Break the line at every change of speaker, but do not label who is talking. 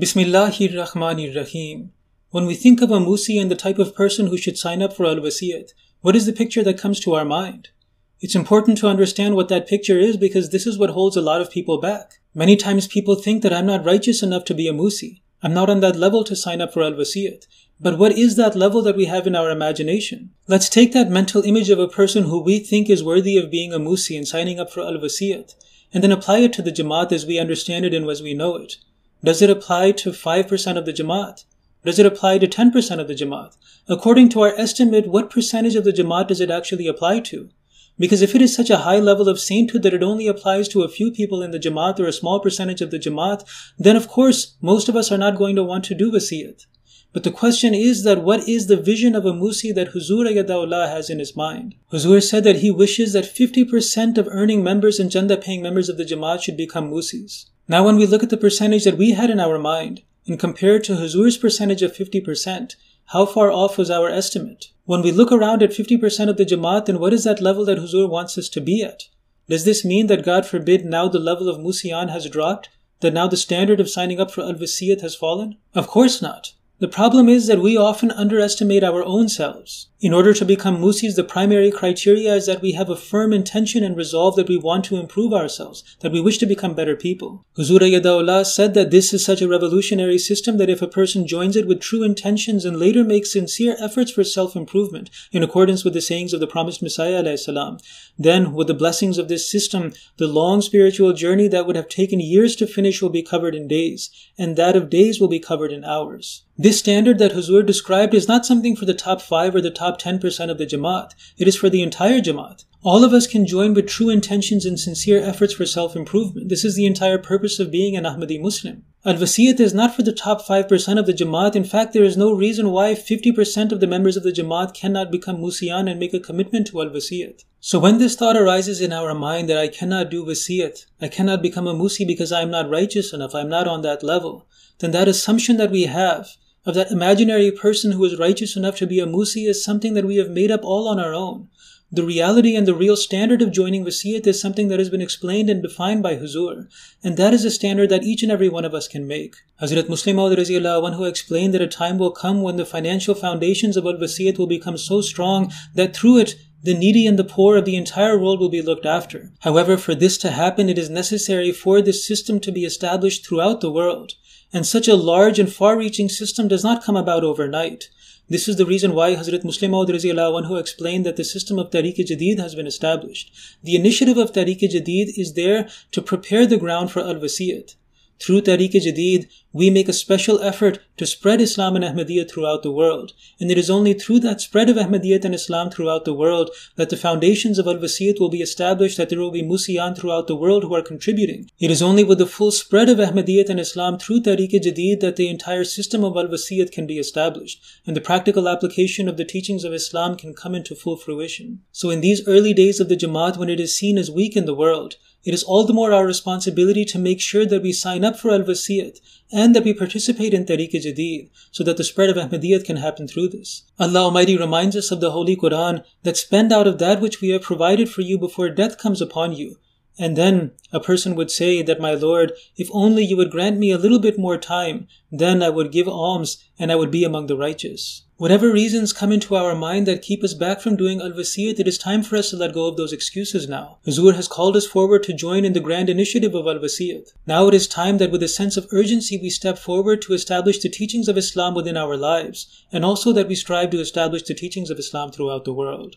Bismillahir Rahmanir Rahim. When we think of a Musi and the type of person who should sign up for Al Wasiyat, what is the picture that comes to our mind? It's important to understand what that picture is because this is what holds a lot of people back. Many times people think that I'm not righteous enough to be a Musi. I'm not on that level to sign up for Al Wasiyat. But what is that level that we have in our imagination? Let's take that mental image of a person who we think is worthy of being a Musi and signing up for Al Wasiyat, and then apply it to the Jamaat as we understand it and as we know it. Does it apply to 5% of the Jamaat? Does it apply to 10% of the Jamaat? According to our estimate, what percentage of the Jamaat does it actually apply to? Because if it is such a high level of sainthood that it only applies to a few people in the Jamaat or a small percentage of the Jamaat, then of course, most of us are not going to want to do wasiyat. But the question is that what is the vision of a Musi that Huzur Ayadahullah has in his mind? Huzur said that he wishes that 50% of earning members and Chanda paying members of the Jamaat should become Musis. Now, when we look at the percentage that we had in our mind and compare it to Huzur's percentage of 50%, how far off was our estimate? When we look around at 50% of the Jamaat, then what is that level that Huzur wants us to be at? Does this mean that, God forbid, now the level of Musian has dropped? That now the standard of signing up for Al Wasiyat has fallen? Of course not. The problem is that we often underestimate our own selves. In order to become musis, the primary criteria is that we have a firm intention and resolve that we want to improve ourselves, that we wish to become better people. Huzur Ayadahullah said that this is such a revolutionary system that if a person joins it with true intentions and later makes sincere efforts for self-improvement, in accordance with the sayings of the promised Messiah salam, then with the blessings of this system, the long spiritual journey that would have taken years to finish will be covered in days, and that of days will be covered in hours. This standard that Huzur described is not something for the top 5 or the top 10% of the Jamaat. It is for the entire Jamaat. All of us can join with true intentions and sincere efforts for self-improvement. This is the entire purpose of being an Ahmadi Muslim. Al-Wasiyat is not for the top 5% of the Jamaat. In fact, there is no reason why 50% of the members of the Jamaat cannot become Musiyan and make a commitment to Al-Wasiyat. So when this thought arises in our mind that I cannot do Wasiyat, I cannot become a Musi because I am not righteous enough, I am not on that level, then that assumption that we have of that imaginary person who is righteous enough to be a Musi is something that we have made up all on our own. The reality and the real standard of joining Wasiyat is something that has been explained and defined by Huzur, and that is a standard that each and every one of us can make. Hazrat Musleh Maud who explained that a time will come when the financial foundations of Al-Wasiyat will become so strong that through it the needy and the poor of the entire world will be looked after. However, for this to happen, it is necessary for this system to be established throughout the world. And such a large and far-reaching system does not come about overnight. This is the reason why Hazrat Musleh Maud anhu explained that the system of Tahrik-e-Jadid has been established. The initiative of Tahrik-e-Jadid is there to prepare the ground for Al-Wasiyat. Through Tahrik-e-Jadid, we make a special effort to spread Islam and Ahmadiyya throughout the world. And it is only through that spread of Ahmadiyya and Islam throughout the world that the foundations of Al-Wasiyat will be established, that there will be Musiyan throughout the world who are contributing. It is only with the full spread of Ahmadiyya and Islam through Tahrik-e-Jadid that the entire system of Al-Wasiyat can be established, and the practical application of the teachings of Islam can come into full fruition. So in these early days of the Jamaat, when it is seen as weak in the world, it is all the more our responsibility to make sure that we sign up for Al-Wasiyat and that we participate in Tahrik Jadid so that the spread of Ahmadiyyat can happen through this. Allah Almighty reminds us of the Holy Quran that spend out of that which we have provided for you before death comes upon you. And then a person would say that, My Lord, if only you would grant me a little bit more time, then I would give alms and I would be among the righteous. Whatever reasons come into our mind that keep us back from doing al-wasiyat, it is time for us to let go of those excuses now. Huzur has called us forward to join in the grand initiative of al-wasiyat. Now it is time that with a sense of urgency we step forward to establish the teachings of Islam within our lives, and also that we strive to establish the teachings of Islam throughout the world.